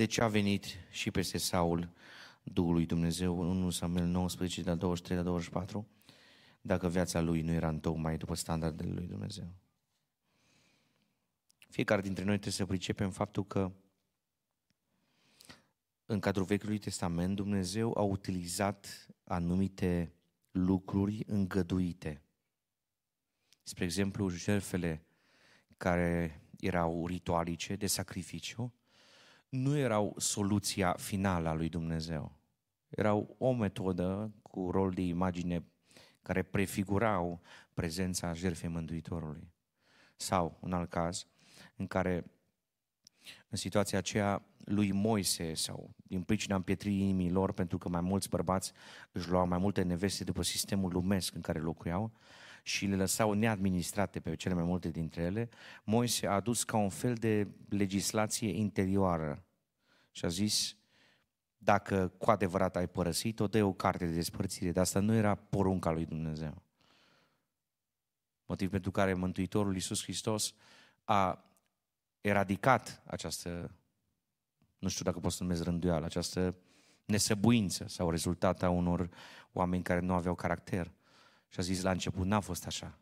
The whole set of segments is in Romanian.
de ce a venit și peste Saul Duhul lui Dumnezeu în 1 Samuel 19, de la 23 la 24, dacă viața lui nu era întocmai după standardele lui Dumnezeu. Fiecare dintre noi trebuie să pricepem faptul că în cadrul Vechiului Testament Dumnezeu a utilizat anumite lucruri îngăduite. Spre exemplu, jertfele care erau ritualice de sacrificiu nu erau soluția finală a lui Dumnezeu. Erau o metodă cu rol de imagine care prefigurau prezența jertfei Mântuitorului. Sau, în alt caz, în care în situația aceea lui Moise sau din pricina împietririi inimii lor, pentru că mai mulți bărbați își luau mai multe neveste după sistemul lumesc în care locuiau și le lăsau neadministrate pe cele mai multe dintre ele, Moise a adus ca un fel de legislație interioară și a zis, dacă cu adevărat ai părăsit-o, dă o carte de despărțire. Dar asta nu era porunca lui Dumnezeu. Motiv pentru care Mântuitorul Iisus Hristos a eradicat această, nu știu dacă pot să numesc rânduială, această nesăbuință sau rezultat a unor oameni care nu aveau caracter. Și a zis la început, n-a fost așa.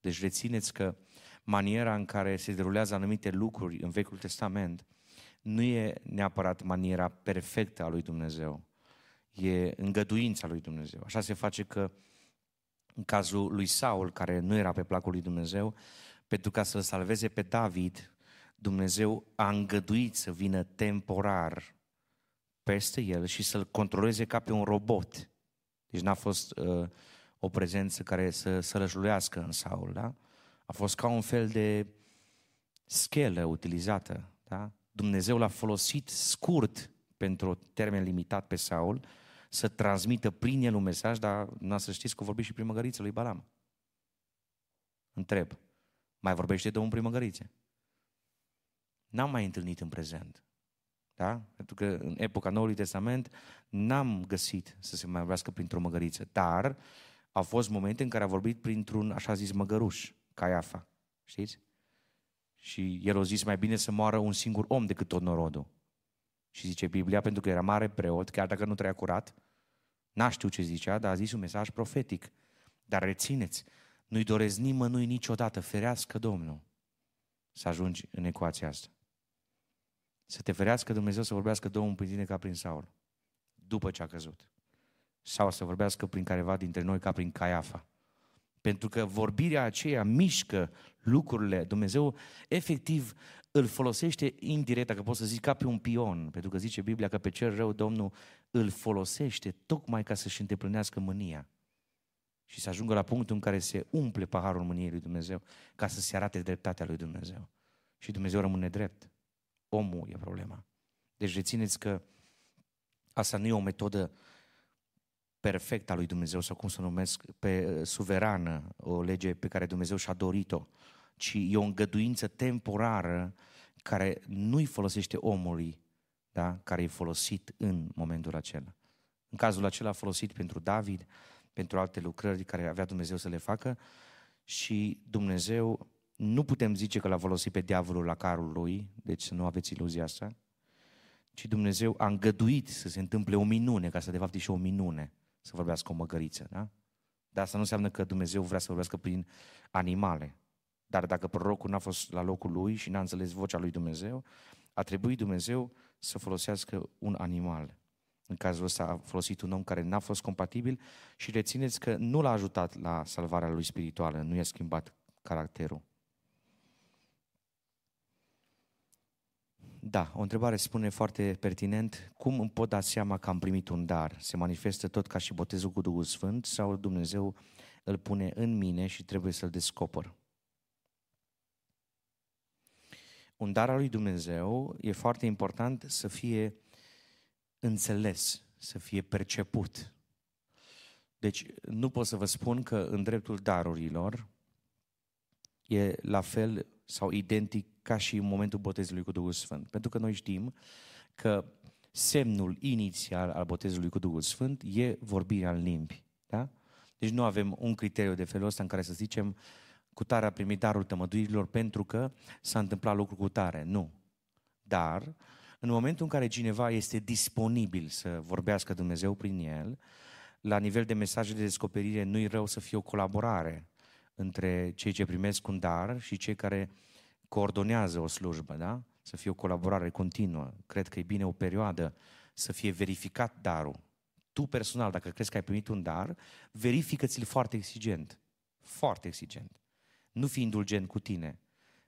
Deci rețineți că maniera în care se derulează anumite lucruri în Vechiul Testament nu e neapărat maniera perfectă a lui Dumnezeu. E îngăduința lui Dumnezeu. Așa se face că în cazul lui Saul, care nu era pe placul lui Dumnezeu, pentru ca să-l salveze pe David, Dumnezeu a îngăduit să vină temporar peste el și să-l controleze ca pe un robot. Deci n-a fost uh, o prezență care să sălășluiască în Saul, da? A fost ca un fel de schelă utilizată, da? Dumnezeu l-a folosit scurt pentru termen limitat pe Saul să transmită prin el un mesaj, dar nu să știți că vorbi și primăgăriță lui Balam. Întreb, mai vorbește Domnul primăgărițe? N-am mai întâlnit în prezent. Da? Pentru că în epoca Noului Testament n-am găsit să se mai vorbească printr-o măgăriță. Dar au fost momente în care a vorbit printr-un așa zis măgăruș, Caiafa. Știți? Și el a zis mai bine să moară un singur om decât tot norodul. Și zice Biblia, pentru că era mare preot, chiar dacă nu trăia curat, n-a știut ce zicea, dar a zis un mesaj profetic. Dar rețineți, nu-i doresc nimănui niciodată, ferească Domnul, să ajungi în ecuația asta. Să te ferească Dumnezeu să vorbească Domnul prin tine ca prin Saul, după ce a căzut. Sau să vorbească prin careva dintre noi ca prin Caiafa. Pentru că vorbirea aceea mișcă lucrurile. Dumnezeu efectiv îl folosește indirect, dacă pot să zic, ca pe un pion. Pentru că zice Biblia că pe cel rău Domnul îl folosește tocmai ca să-și îndeplinească mânia. Și să ajungă la punctul în care se umple paharul mâniei lui Dumnezeu ca să se arate dreptatea lui Dumnezeu. Și Dumnezeu rămâne drept. Omul e problema. Deci rețineți că asta nu e o metodă perfectă a lui Dumnezeu, sau cum să numesc, pe suverană, o lege pe care Dumnezeu și-a dorit-o, ci e o îngăduință temporară care nu-i folosește omului, da? care e folosit în momentul acela. În cazul acela a folosit pentru David, pentru alte lucrări care avea Dumnezeu să le facă și Dumnezeu, nu putem zice că l-a folosit pe diavolul la carul lui, deci să nu aveți iluzia asta, ci Dumnezeu a îngăduit să se întâmple o minune, ca să de fapt e și o minune să vorbească o măgăriță, da? Dar asta nu înseamnă că Dumnezeu vrea să vorbească prin animale. Dar dacă prorocul n-a fost la locul lui și n-a înțeles vocea lui Dumnezeu, a trebuit Dumnezeu să folosească un animal. În cazul ăsta a folosit un om care n-a fost compatibil și rețineți că nu l-a ajutat la salvarea lui spirituală, nu i-a schimbat caracterul. Da, o întrebare spune foarte pertinent. Cum îmi pot da seama că am primit un dar? Se manifestă tot ca și botezul cu Duhul Sfânt sau Dumnezeu îl pune în mine și trebuie să-l descoper? Un dar al lui Dumnezeu e foarte important să fie înțeles, să fie perceput. Deci nu pot să vă spun că în dreptul darurilor e la fel sau identic ca și în momentul botezului cu Duhul Sfânt. Pentru că noi știm că semnul inițial al botezului cu Duhul Sfânt e vorbirea în limbi. Da? Deci nu avem un criteriu de felul ăsta în care să zicem cu tare a primit darul tămăduirilor pentru că s-a întâmplat lucru cu tare. Nu. Dar În momentul în care cineva este disponibil să vorbească Dumnezeu prin el, la nivel de mesaje de descoperire, nu-i rău să fie o colaborare între cei ce primesc un dar și cei care coordonează o slujbă, da? Să fie o colaborare continuă. Cred că e bine o perioadă să fie verificat darul. Tu personal, dacă crezi că ai primit un dar, verifică-ți-l foarte exigent. Foarte exigent. Nu fi indulgent cu tine.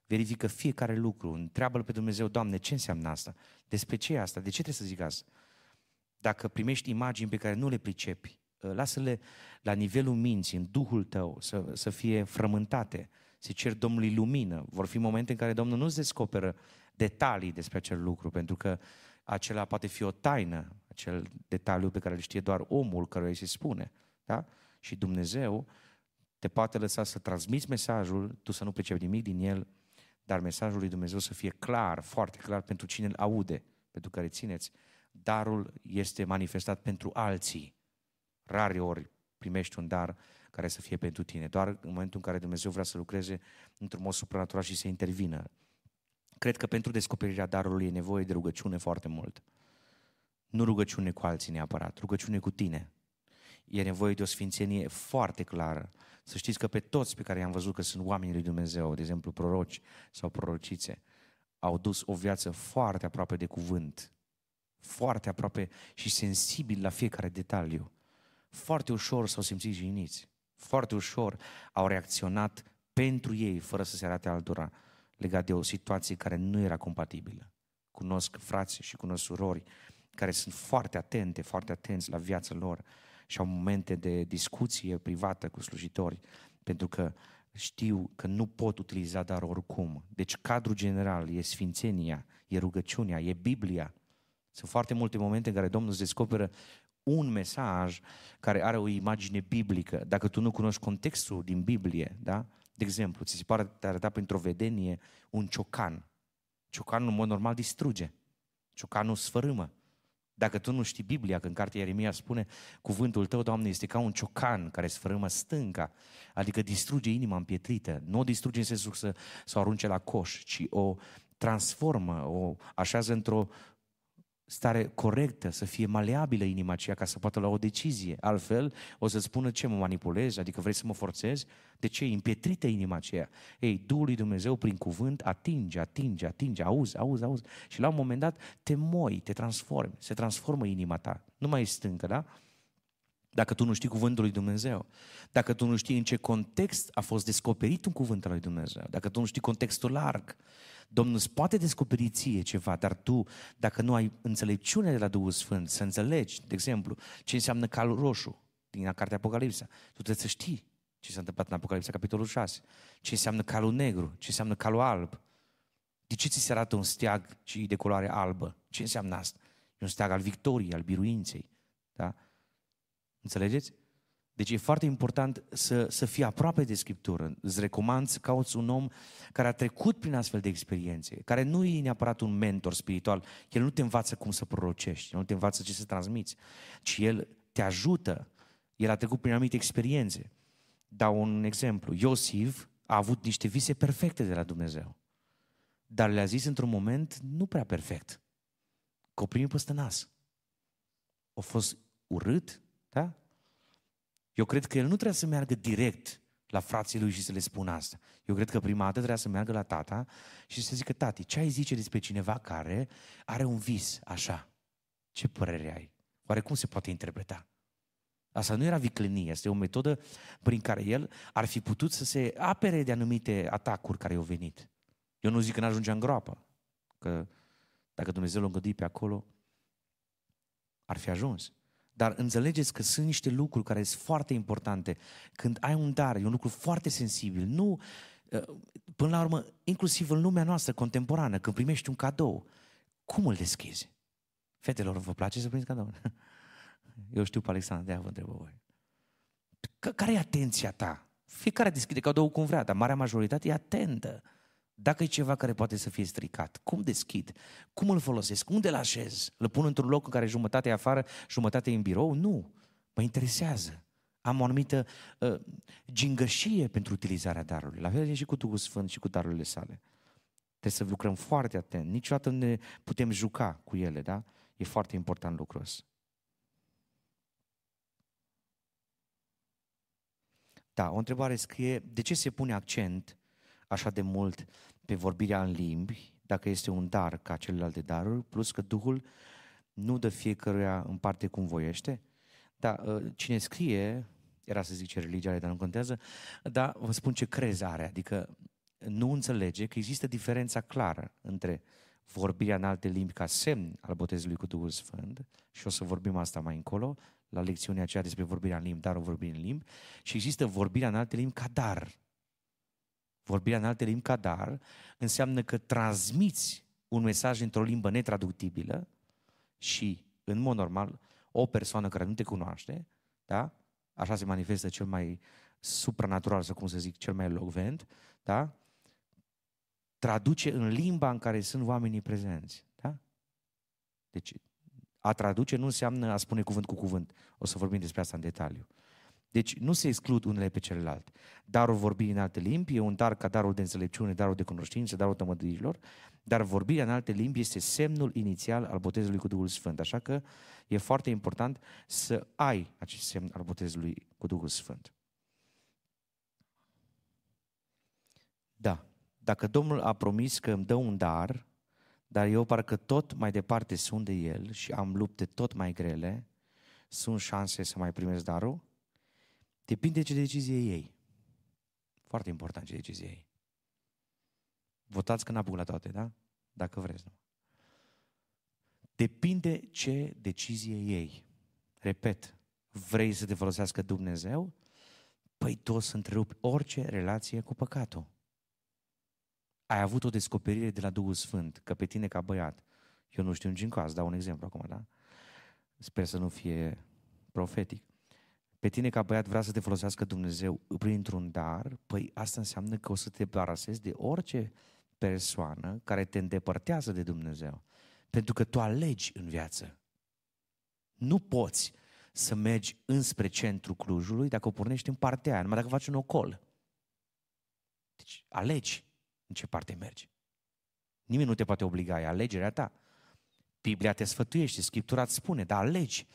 Verifică fiecare lucru. Întreabă-L pe Dumnezeu, Doamne, ce înseamnă asta? Despre ce e asta? De ce trebuie să zic asta? Dacă primești imagini pe care nu le pricepi, ă, lasă-le la nivelul minții, în Duhul tău, să, să fie frământate, să cer Domnului lumină. Vor fi momente în care Domnul nu-ți descoperă detalii despre acel lucru, pentru că acela poate fi o taină, acel detaliu pe care îl știe doar omul căruia îi se spune. Da? Și Dumnezeu te poate lăsa să transmiți mesajul, tu să nu pricepi nimic din el, dar mesajul lui Dumnezeu să fie clar, foarte clar pentru cine îl aude, pentru care țineți. Darul este manifestat pentru alții. Rare ori primești un dar care să fie pentru tine, doar în momentul în care Dumnezeu vrea să lucreze într-un mod supranatural și să intervină. Cred că pentru descoperirea darului e nevoie de rugăciune foarte mult. Nu rugăciune cu alții neapărat, rugăciune cu tine. E nevoie de o sfințenie foarte clară. Să știți că pe toți pe care i-am văzut că sunt oamenii lui Dumnezeu, de exemplu proroci sau prorocițe, au dus o viață foarte aproape de cuvânt, foarte aproape și sensibil la fiecare detaliu. Foarte ușor s-au simțit jiniți, foarte ușor au reacționat pentru ei, fără să se arate altora, legat de o situație care nu era compatibilă. Cunosc frați și cunosc surori care sunt foarte atente, foarte atenți la viața lor și au momente de discuție privată cu slujitori, pentru că știu că nu pot utiliza dar oricum. Deci cadrul general e sfințenia, e rugăciunea, e Biblia. Sunt foarte multe momente în care Domnul îți descoperă un mesaj care are o imagine biblică. Dacă tu nu cunoști contextul din Biblie, da? De exemplu, ți se pare te arăta printr-o vedenie un ciocan. Ciocanul, în mod normal, distruge. Ciocanul sfărâmă. Dacă tu nu știi Biblia, că în cartea Ieremia spune cuvântul tău, Doamne, este ca un ciocan care sfărâmă stânca, adică distruge inima împietrită. Nu o distruge în sensul să, să o arunce la coș, ci o transformă, o așează într-o stare corectă, să fie maleabilă inima aceea ca să poată lua o decizie. Altfel, o să spună ce mă manipulezi, adică vrei să mă forțezi? De ce e împietrită inima aceea? Ei, Duhul lui Dumnezeu prin cuvânt atinge, atinge, atinge, auzi, auzi, auzi. Și la un moment dat te moi, te transformi, se transformă inima ta. Nu mai e stâncă, da? Dacă tu nu știi cuvântul lui Dumnezeu, dacă tu nu știi în ce context a fost descoperit un cuvânt al lui Dumnezeu, dacă tu nu știi contextul larg, Domnul îți poate descoperi ție ceva, dar tu, dacă nu ai înțelepciune de la Duhul Sfânt, să înțelegi, de exemplu, ce înseamnă calul roșu din cartea Apocalipsa, tu trebuie să știi ce s-a întâmplat în Apocalipsa, capitolul 6, ce înseamnă calul negru, ce înseamnă calul alb. De ce ți se arată un steag și de culoare albă? Ce înseamnă asta? E un steag al victoriei, al biruinței. Da? Înțelegeți? Deci e foarte important să, să fii aproape de Scriptură. Îți recomand să cauți un om care a trecut prin astfel de experiențe, care nu e neapărat un mentor spiritual. El nu te învață cum să prorocești, el nu te învață ce să transmiți, ci el te ajută. El a trecut prin anumite experiențe. Dau un exemplu. Iosif a avut niște vise perfecte de la Dumnezeu. Dar le-a zis într-un moment nu prea perfect. Că o primi peste nas. A fost urât, da? Eu cred că el nu trebuie să meargă direct la frații lui și să le spună asta. Eu cred că prima dată trebuia să meargă la tata și să zică, tati, ce ai zice despre cineva care are un vis așa? Ce părere ai? Oare cum se poate interpreta? Asta nu era viclenie, este o metodă prin care el ar fi putut să se apere de anumite atacuri care i-au venit. Eu nu zic că n-ajunge în groapă, că dacă Dumnezeu l-a pe acolo, ar fi ajuns. Dar înțelegeți că sunt niște lucruri care sunt foarte importante. Când ai un dar, e un lucru foarte sensibil. Nu, uh, până la urmă, inclusiv în lumea noastră contemporană, când primești un cadou, cum îl deschizi? Fetelor, vă place să prinzi cadou? Eu știu pe Alexandra, de vă întreb voi. Care e atenția ta? Fiecare deschide cadou cum vrea, dar marea majoritate e atentă. Dacă e ceva care poate să fie stricat, cum deschid? Cum îl folosesc? Unde îl așez? Îl pun într-un loc în care jumătate e afară, jumătate e în birou? Nu. Mă interesează. Am o anumită uh, gingășie pentru utilizarea darului. La fel e și cu Duhul Sfânt și cu darurile sale. Trebuie să lucrăm foarte atent. Niciodată nu ne putem juca cu ele, da? E foarte important lucrul ăsta. Da, o întrebare scrie, de ce se pune accent așa de mult pe vorbirea în limbi, dacă este un dar ca celelalte daruri, plus că Duhul nu dă fiecăruia în parte cum voiește? Da, ă, cine scrie, era să zice religia, dar nu contează, dar vă spun ce crezi are, adică nu înțelege că există diferența clară între vorbirea în alte limbi ca semn al botezului cu Duhul Sfânt, și o să vorbim asta mai încolo, la lecțiunea aceea despre vorbirea în limbi, dar o vorbim în limbi, și există vorbirea în alte limbi ca dar. Vorbirea în alte limbi ca dar înseamnă că transmiți un mesaj într-o limbă netraductibilă și, în mod normal, o persoană care nu te cunoaște, da? așa se manifestă cel mai supranatural, sau cum să zic, cel mai elocvent, da? traduce în limba în care sunt oamenii prezenți. Da? Deci, a traduce nu înseamnă a spune cuvânt cu cuvânt. O să vorbim despre asta în detaliu. Deci nu se exclud unele pe celelalte. Darul vorbirii în alte limbi e un dar ca darul de înțelepciune, darul de cunoștință, darul tămăduirilor, dar vorbirea în alte limbi este semnul inițial al botezului cu Duhul Sfânt. Așa că e foarte important să ai acest semn al botezului cu Duhul Sfânt. Da, dacă Domnul a promis că îmi dă un dar, dar eu parcă tot mai departe sunt de El și am lupte tot mai grele, sunt șanse să mai primesc darul? Depinde ce decizie ei. Foarte important ce decizie ei. Votați că n-a la toate, da? Dacă vreți. Nu. Depinde ce decizie ei. Repet, vrei să te folosească Dumnezeu? Păi tu o să întrerupi orice relație cu păcatul ai avut o descoperire de la Duhul Sfânt, că pe tine ca băiat, eu nu știu în caz, dau un exemplu acum, da? Sper să nu fie profetic. Pe tine ca băiat vrea să te folosească Dumnezeu printr-un dar, păi asta înseamnă că o să te parasezi de orice persoană care te îndepărtează de Dumnezeu. Pentru că tu alegi în viață. Nu poți să mergi înspre centrul Clujului dacă o pornești în partea aia, numai dacă faci un ocol. Deci alegi în ce parte mergi. Nimeni nu te poate obliga, e alegerea ta. Biblia te sfătuiește, Scriptura îți spune, dar alegi.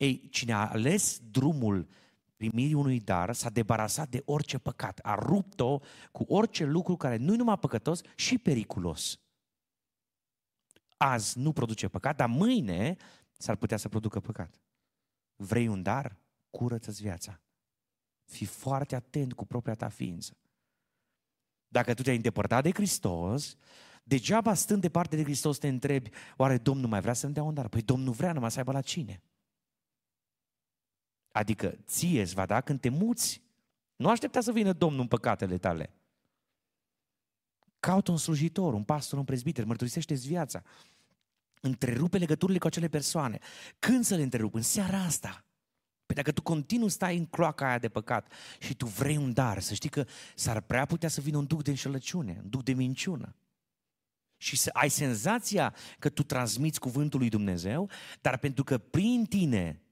Ei, cine a ales drumul primirii unui dar s-a debarasat de orice păcat, a rupt-o cu orice lucru care nu-i numai păcătos și periculos. Azi nu produce păcat, dar mâine s-ar putea să producă păcat. Vrei un dar? Curăță-ți viața. Fii foarte atent cu propria ta ființă. Dacă tu te-ai îndepărtat de Hristos, degeaba stând departe de Hristos te întrebi, oare Domnul mai vrea să-mi dea un dar? Păi Domnul vrea numai să aibă la cine. Adică ție îți va da când te muți. Nu aștepta să vină Domnul în păcatele tale. Caută un slujitor, un pastor, un prezbiter, mărturisește-ți viața. Întrerupe legăturile cu acele persoane. Când să le întrerup? În seara asta. Păi dacă tu continuu stai în cloaca aia de păcat și tu vrei un dar, să știi că s-ar prea putea să vină un duc de înșelăciune, un duc de minciună. Și să ai senzația că tu transmiți cuvântul lui Dumnezeu, dar pentru că prin tine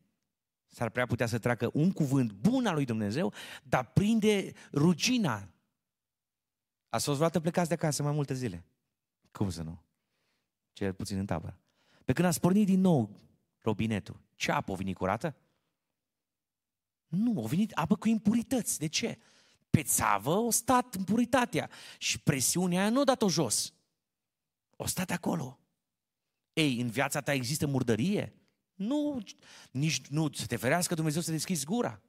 s-ar prea putea să treacă un cuvânt bun al lui Dumnezeu, dar prinde rugina. Ați fost vreodată plecați de acasă mai multe zile? Cum să nu? Cel puțin în tabără. Pe când ați pornit din nou robinetul, ce apă a venit curată? Nu, au venit apă cu impurități. De ce? Pe țavă o stat impuritatea și presiunea aia nu a dat-o jos. O stat acolo. Ei, în viața ta există murdărie? Nu, nici nu, să te ferească Dumnezeu să deschizi gura.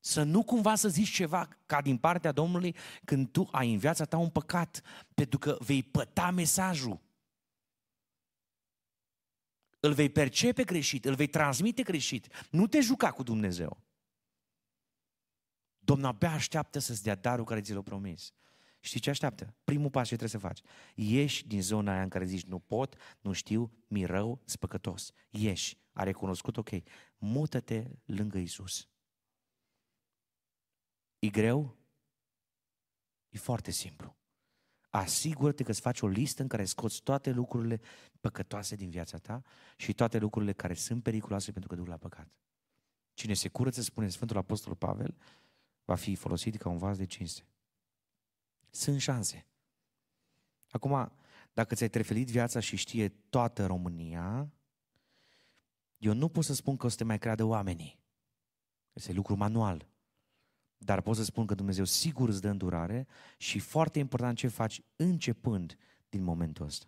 Să nu cumva să zici ceva ca din partea Domnului când tu ai în viața ta un păcat, pentru că vei păta mesajul îl vei percepe greșit, îl vei transmite greșit. Nu te juca cu Dumnezeu. Domnul abia așteaptă să-ți dea darul care ți l-a promis. Știi ce așteaptă? Primul pas ce trebuie să faci. Ieși din zona aia în care zici nu pot, nu știu, mi rău, spăcătos. Ieși. A recunoscut, ok. Mută-te lângă Isus. E greu? E foarte simplu. Asigură-te că îți faci o listă în care scoți toate lucrurile păcătoase din viața ta și toate lucrurile care sunt periculoase pentru că duc la păcat. Cine se curăță, spune Sfântul Apostol Pavel, va fi folosit ca un vas de cinste. Sunt șanse. Acum, dacă ți-ai trefelit viața și știe toată România, eu nu pot să spun că o să te mai creadă oamenii. Este lucru manual. Dar pot să spun că Dumnezeu sigur îți dă îndurare și foarte important ce faci începând din momentul ăsta.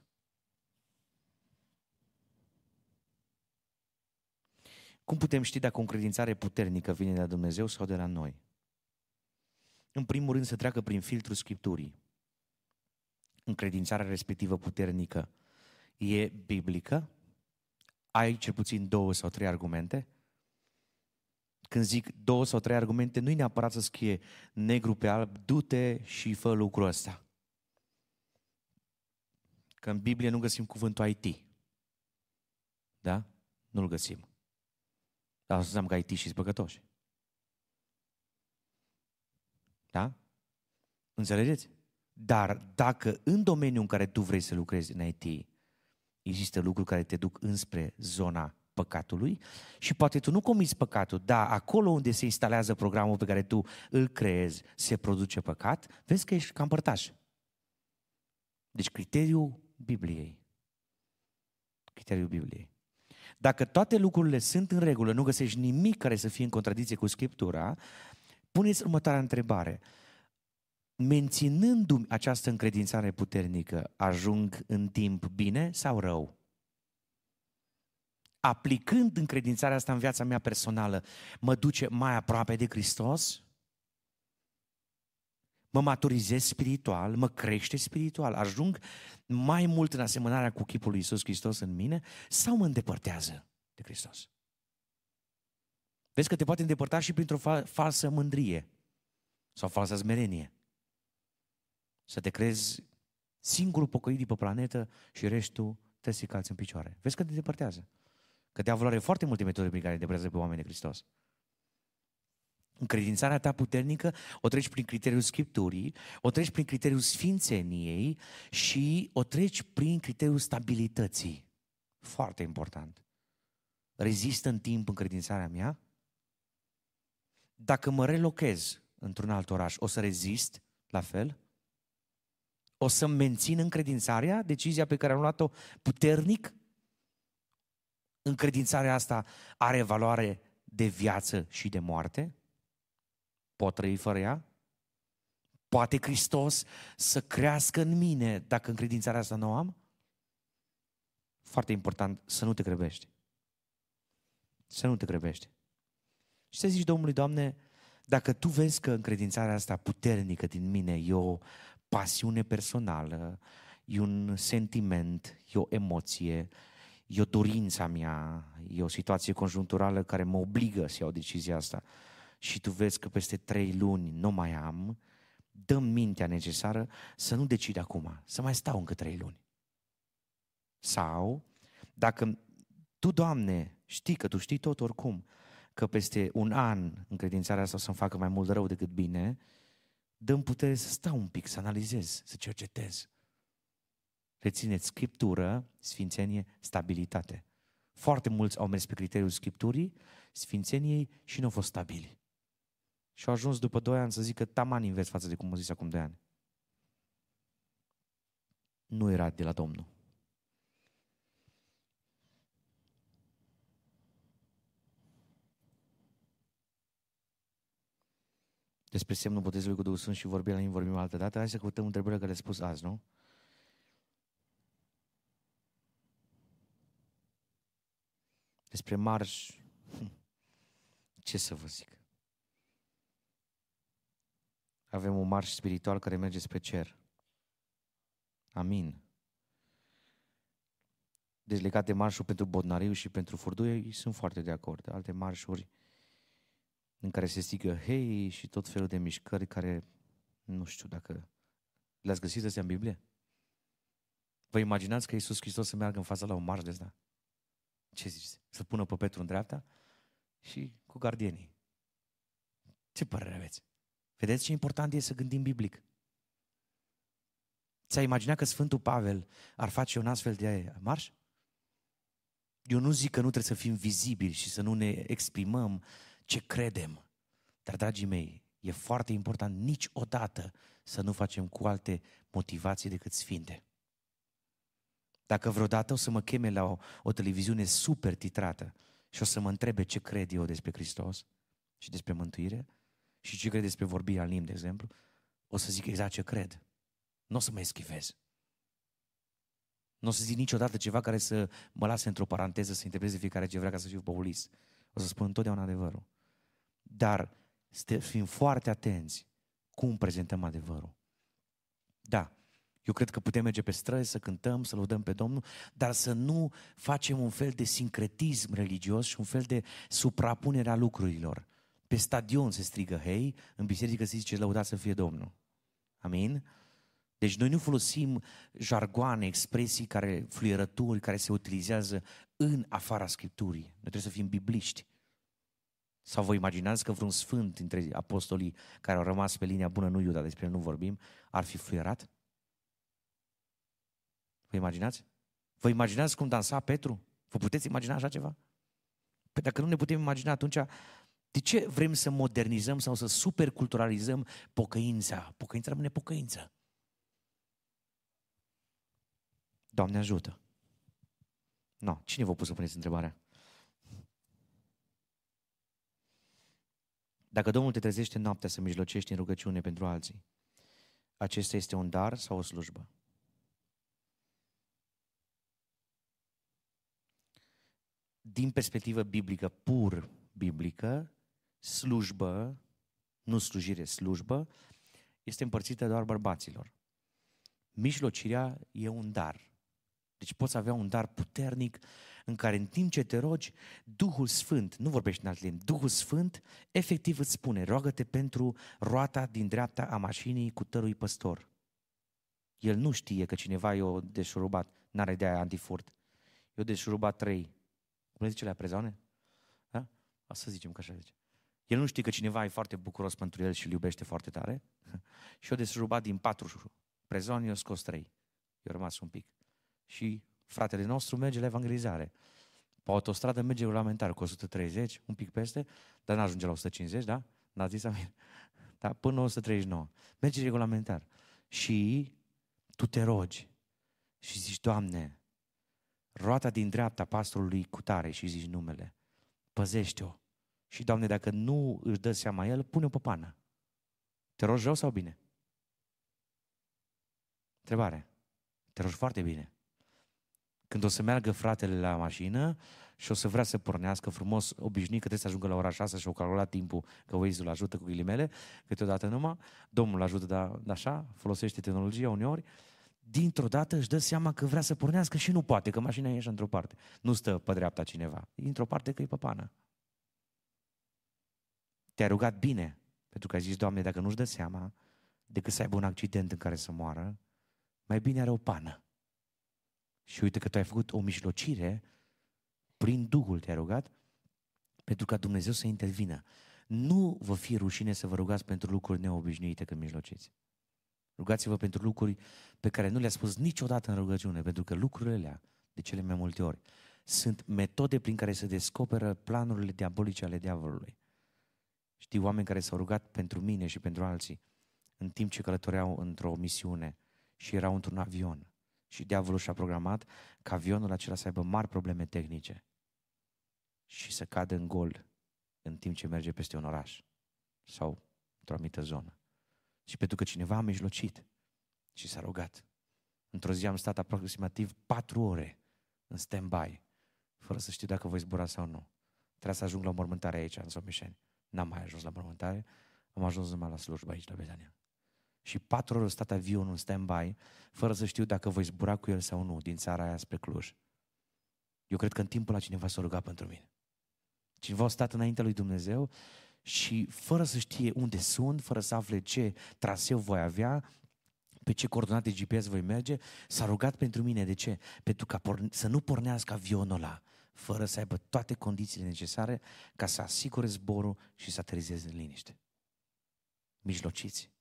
Cum putem ști dacă o încredințare puternică vine de la Dumnezeu sau de la noi? În primul rând să treacă prin filtrul Scripturii. Încredințarea respectivă puternică e biblică? Ai cel puțin două sau trei argumente? Când zic două sau trei argumente, nu-i neapărat să scrie negru pe alb, du-te și fă lucrul ăsta. Că în Biblie nu găsim cuvântul IT. Da? Nu-l găsim. Dar asta înseamnă că IT și păcătoși. Da? Înțelegeți? Dar dacă în domeniul în care tu vrei să lucrezi în IT, există lucruri care te duc înspre zona păcatului și poate tu nu comiți păcatul, dar acolo unde se instalează programul pe care tu îl creezi, se produce păcat, vezi că ești cam părtaș. Deci criteriul Bibliei. Criteriul Bibliei. Dacă toate lucrurile sunt în regulă, nu găsești nimic care să fie în contradicție cu Scriptura, puneți următoarea întrebare. Menținându-mi această încredințare puternică, ajung în timp bine sau rău? Aplicând încredințarea asta în viața mea personală, mă duce mai aproape de Hristos? Mă maturizez spiritual, mă crește spiritual, ajung mai mult în asemănarea cu chipul lui Iisus Hristos în mine sau mă îndepărtează de Hristos? Vezi că te poate îndepărta și printr-o fa- falsă mândrie sau falsă smerenie. Să te crezi singurul pocăit pe planetă și restul te să calți în picioare. Vezi că te depărtează. Că te-a valoare foarte multe metode prin care depărtează pe oamenii de Hristos. Încredințarea ta puternică o treci prin criteriul Scripturii, o treci prin criteriul Sfințeniei și o treci prin criteriul stabilității. Foarte important. Rezistă în timp încredințarea mea? Dacă mă relochez într-un alt oraș, o să rezist la fel? O să mențin încredințarea, decizia pe care am luat-o puternic? Încredințarea asta are valoare de viață și de moarte? Pot trăi fără ea? Poate Hristos să crească în mine dacă încredințarea asta nu o am? Foarte important să nu te grăbești. Să nu te grăbești. Și să zici Domnului, Doamne, dacă Tu vezi că încredințarea asta puternică din mine e o pasiune personală, e un sentiment, e o emoție, e o dorință mea, e o situație conjuncturală care mă obligă să iau decizia asta, și tu vezi că peste trei luni nu mai am, dă mintea necesară să nu decid acum, să mai stau încă trei luni. Sau, dacă tu, Doamne, știi că tu știi tot oricum, că peste un an încredințarea asta o să-mi facă mai mult rău decât bine, dăm putere să stau un pic, să analizez, să cercetez. Rețineți Scriptură, Sfințenie, stabilitate. Foarte mulți au mers pe criteriul Scripturii, Sfințeniei și nu au fost stabili. Și au ajuns după doi ani să zică taman invers față de cum au zis acum doi ani. Nu era de la Domnul. Despre semnul botezului cu Duhul Sfânt și vorbim la ei, vorbim altă dată. Hai să căutăm întrebările care le spus azi, nu? Despre marș, ce să vă zic? Avem un marș spiritual care merge spre cer. Amin. Deci legat de marșul pentru Bodnariu și pentru Furduie, sunt foarte de acord. Alte marșuri în care se strigă hei și tot felul de mișcări care nu știu dacă le-ați găsit astea în Biblie? Vă imaginați că Iisus Hristos să meargă în fața la un marș de ăsta? Ce zici? Să pună pe Petru în dreapta și cu gardienii. Ce părere aveți? Vedeți ce important e să gândim biblic. Ți-ai imaginat că Sfântul Pavel ar face un astfel de marș? Eu nu zic că nu trebuie să fim vizibili și să nu ne exprimăm ce credem. Dar, dragii mei, e foarte important niciodată să nu facem cu alte motivații decât sfinte. Dacă vreodată o să mă cheme la o, o televiziune super titrată și o să mă întrebe ce cred eu despre Hristos și despre mântuire și ce cred despre vorbirea în limbi, de exemplu, o să zic exact ce cred. Nu o să mă eschivez. Nu o să zic niciodată ceva care să mă lase într-o paranteză să interpreteze fiecare ce vrea ca să fiu populist. O să spun întotdeauna adevărul. Dar să fim foarte atenți cum prezentăm adevărul. Da, eu cred că putem merge pe străzi să cântăm, să lăudăm pe Domnul, dar să nu facem un fel de sincretism religios și un fel de suprapunere a lucrurilor. Pe stadion se strigă hei, în biserică se zice lăudat să fie Domnul. Amin? Deci noi nu folosim jargoane, expresii, care, fluierături care se utilizează în afara Scripturii. Noi trebuie să fim bibliști. Sau vă imaginați că vreun sfânt dintre apostolii care au rămas pe linia bună, nu Iuda, despre el nu vorbim, ar fi fluierat? Vă imaginați? Vă imaginați cum dansa Petru? Vă puteți imagina așa ceva? Păi dacă nu ne putem imagina, atunci de ce vrem să modernizăm sau să superculturalizăm pocăința? Pocăința rămâne pocăință. Doamne ajută! No, cine vă pus să puneți întrebarea? Dacă Domnul te trezește noaptea să mijlocești în rugăciune pentru alții, acesta este un dar sau o slujbă? Din perspectivă biblică, pur biblică, slujbă, nu slujire, slujbă, este împărțită doar bărbaților. Mijlocirea e un dar. Deci poți avea un dar puternic în care în timp ce te rogi, Duhul Sfânt, nu vorbești în alt limbi, Duhul Sfânt efectiv îți spune, roagă-te pentru roata din dreapta a mașinii cu tărui păstor. El nu știe că cineva i-a deșurubat, n-are de aia antifurt. I-a deșurubat trei. Cum le zice la prezoane? Da? O să zicem că așa zice. El nu știe că cineva e foarte bucuros pentru el și îl iubește foarte tare. și i-a deșurubat din patru prezoni, i-a scos trei. I-a rămas un pic. Și fratele nostru merge la evangelizare. Pe autostradă merge regulamentar cu 130, un pic peste, dar n-ajunge la 150, da? N-a zis Amir? Da, până 139. Merge regulamentar. Și tu te rogi și zici, Doamne, roata din dreapta pastorului cu tare și zici numele, păzește-o. Și, Doamne, dacă nu își dă seama el, pune-o pe pană. Te rogi rău sau bine? Întrebare. Te rogi foarte bine. Când o să meargă fratele la mașină și o să vrea să pornească frumos, obișnuit că trebuie să ajungă la ora 6 și o calculat timpul că Waze-ul ajută cu ghilimele, câteodată numai, Domnul ajută, dar așa, folosește tehnologia uneori, dintr-o dată își dă seama că vrea să pornească și nu poate, că mașina e într-o parte. Nu stă pe dreapta cineva, e într-o parte că e pe pană. Te-ai rugat bine, pentru că ai zis, Doamne, dacă nu-și dă seama, decât să aibă un accident în care să moară, mai bine are o pană. Și uite că tu ai făcut o mijlocire prin Duhul, te-ai rugat, pentru ca Dumnezeu să intervină. Nu vă fie rușine să vă rugați pentru lucruri neobișnuite când mijlociți. Rugați-vă pentru lucruri pe care nu le-a spus niciodată în rugăciune, pentru că lucrurile alea, de cele mai multe ori, sunt metode prin care se descoperă planurile diabolice ale diavolului. Știu oameni care s-au rugat pentru mine și pentru alții în timp ce călătoreau într-o misiune și erau într-un avion. Și diavolul și-a programat ca avionul acela să aibă mari probleme tehnice și să cadă în gol în timp ce merge peste un oraș sau într-o anumită zonă. Și pentru că cineva a mijlocit și s-a rugat. Într-o zi am stat aproximativ patru ore în stand-by, fără să știu dacă voi zbura sau nu. Trebuia să ajung la mormântare aici, în Somișeni. N-am mai ajuns la mormântare, am ajuns numai la slujbă aici, la Betania și patru ore a stat avionul în stand-by, fără să știu dacă voi zbura cu el sau nu, din țara aia spre Cluj. Eu cred că în timpul la cineva s-a rugat pentru mine. Cineva a stat înaintea lui Dumnezeu și fără să știe unde sunt, fără să afle ce traseu voi avea, pe ce coordonate GPS voi merge, s-a rugat pentru mine. De ce? Pentru ca porn- să nu pornească avionul ăla fără să aibă toate condițiile necesare ca să asigure zborul și să aterizeze în liniște. Mijlociți.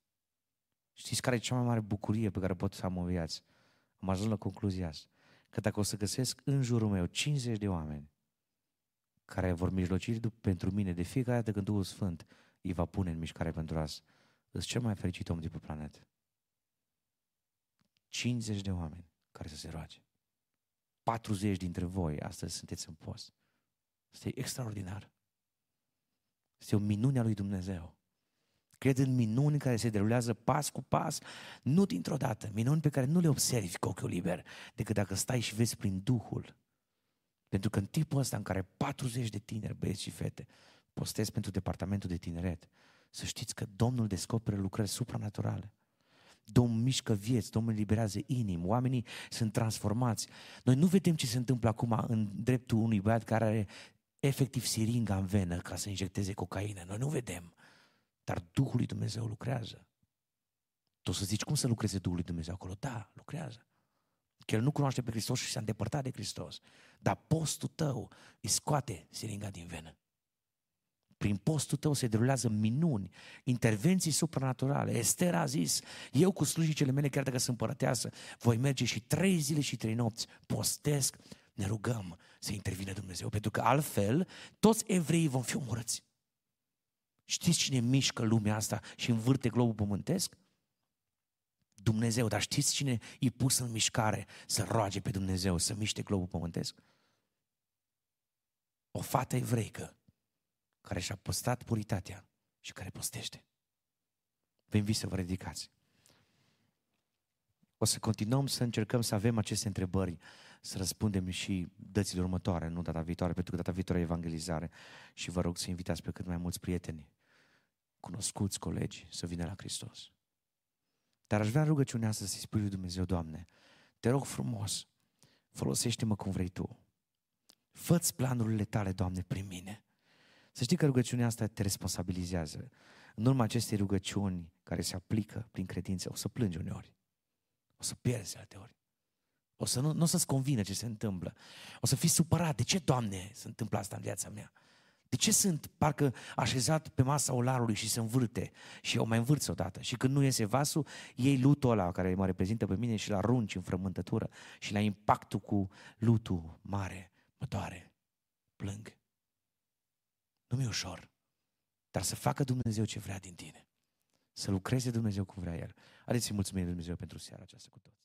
Știți care e cea mai mare bucurie pe care pot să am în viață? Am ajuns la concluzia asta. Că dacă o să găsesc în jurul meu 50 de oameni care vor mijloci pentru mine de fiecare dată când Duhul Sfânt îi va pune în mișcare pentru asta, îți cel mai fericit om de pe planetă. 50 de oameni care să se roage. 40 dintre voi astăzi sunteți în post. Este extraordinar. Este o minune a lui Dumnezeu. Cred în minuni care se derulează pas cu pas, nu dintr-o dată. Minuni pe care nu le observi cu ochiul liber, decât dacă stai și vezi prin Duhul. Pentru că în tipul ăsta în care 40 de tineri, băieți și fete, postez pentru departamentul de tineret, să știți că Domnul descoperă lucrări supranaturale. Domnul mișcă vieți, Domnul eliberează inimi, oamenii sunt transformați. Noi nu vedem ce se întâmplă acum în dreptul unui băiat care are efectiv siringa în venă ca să injecteze cocaină. Noi nu vedem. Dar Duhul lui Dumnezeu lucrează. Tu să zici, cum să lucreze Duhul lui Dumnezeu acolo? Da, lucrează. Că el nu cunoaște pe Hristos și s-a îndepărtat de Hristos. Dar postul tău îi scoate siringa din venă. Prin postul tău se derulează minuni, intervenții supranaturale. Esther a zis, eu cu slujicele mele, chiar dacă sunt părăteasă, voi merge și trei zile și trei nopți, postesc, ne rugăm să intervină Dumnezeu, pentru că altfel toți evreii vom fi omorâți. Știți cine mișcă lumea asta și învârte globul pământesc? Dumnezeu, dar știți cine e pus în mișcare să roage pe Dumnezeu să miște globul pământesc? O fată evreică care și-a păstrat puritatea și care postește. Vă invit să vă ridicați. O să continuăm să încercăm să avem aceste întrebări, să răspundem și dățile următoare, nu data viitoare, pentru că data viitoare e evangelizare. Și vă rog să invitați pe cât mai mulți prieteni, cunoscuți, colegi, să vină la Hristos. Dar aș vrea rugăciunea să-ți spui lui Dumnezeu, Doamne, te rog frumos, folosește-mă cum vrei Tu. Fă-ți planurile tale, Doamne, prin mine. Să știi că rugăciunea asta te responsabilizează. În urma acestei rugăciuni care se aplică prin credință, o să plângi uneori. O să pierzi alte ori. O să nu, nu o să-ți convină ce se întâmplă. O să fii supărat. De ce, Doamne, se întâmplă asta în viața mea? De ce sunt parcă așezat pe masa olarului și se învârte și eu mai învârți odată și când nu iese vasul, iei lutul ăla care mă reprezintă pe mine și îl arunci în frământătură și la impactul cu lutul mare mă doare, plâng. Nu mi-e ușor, dar să facă Dumnezeu ce vrea din tine. Să lucreze Dumnezeu cum vrea El. Haideți să mulțumim Dumnezeu pentru seara aceasta cu toți.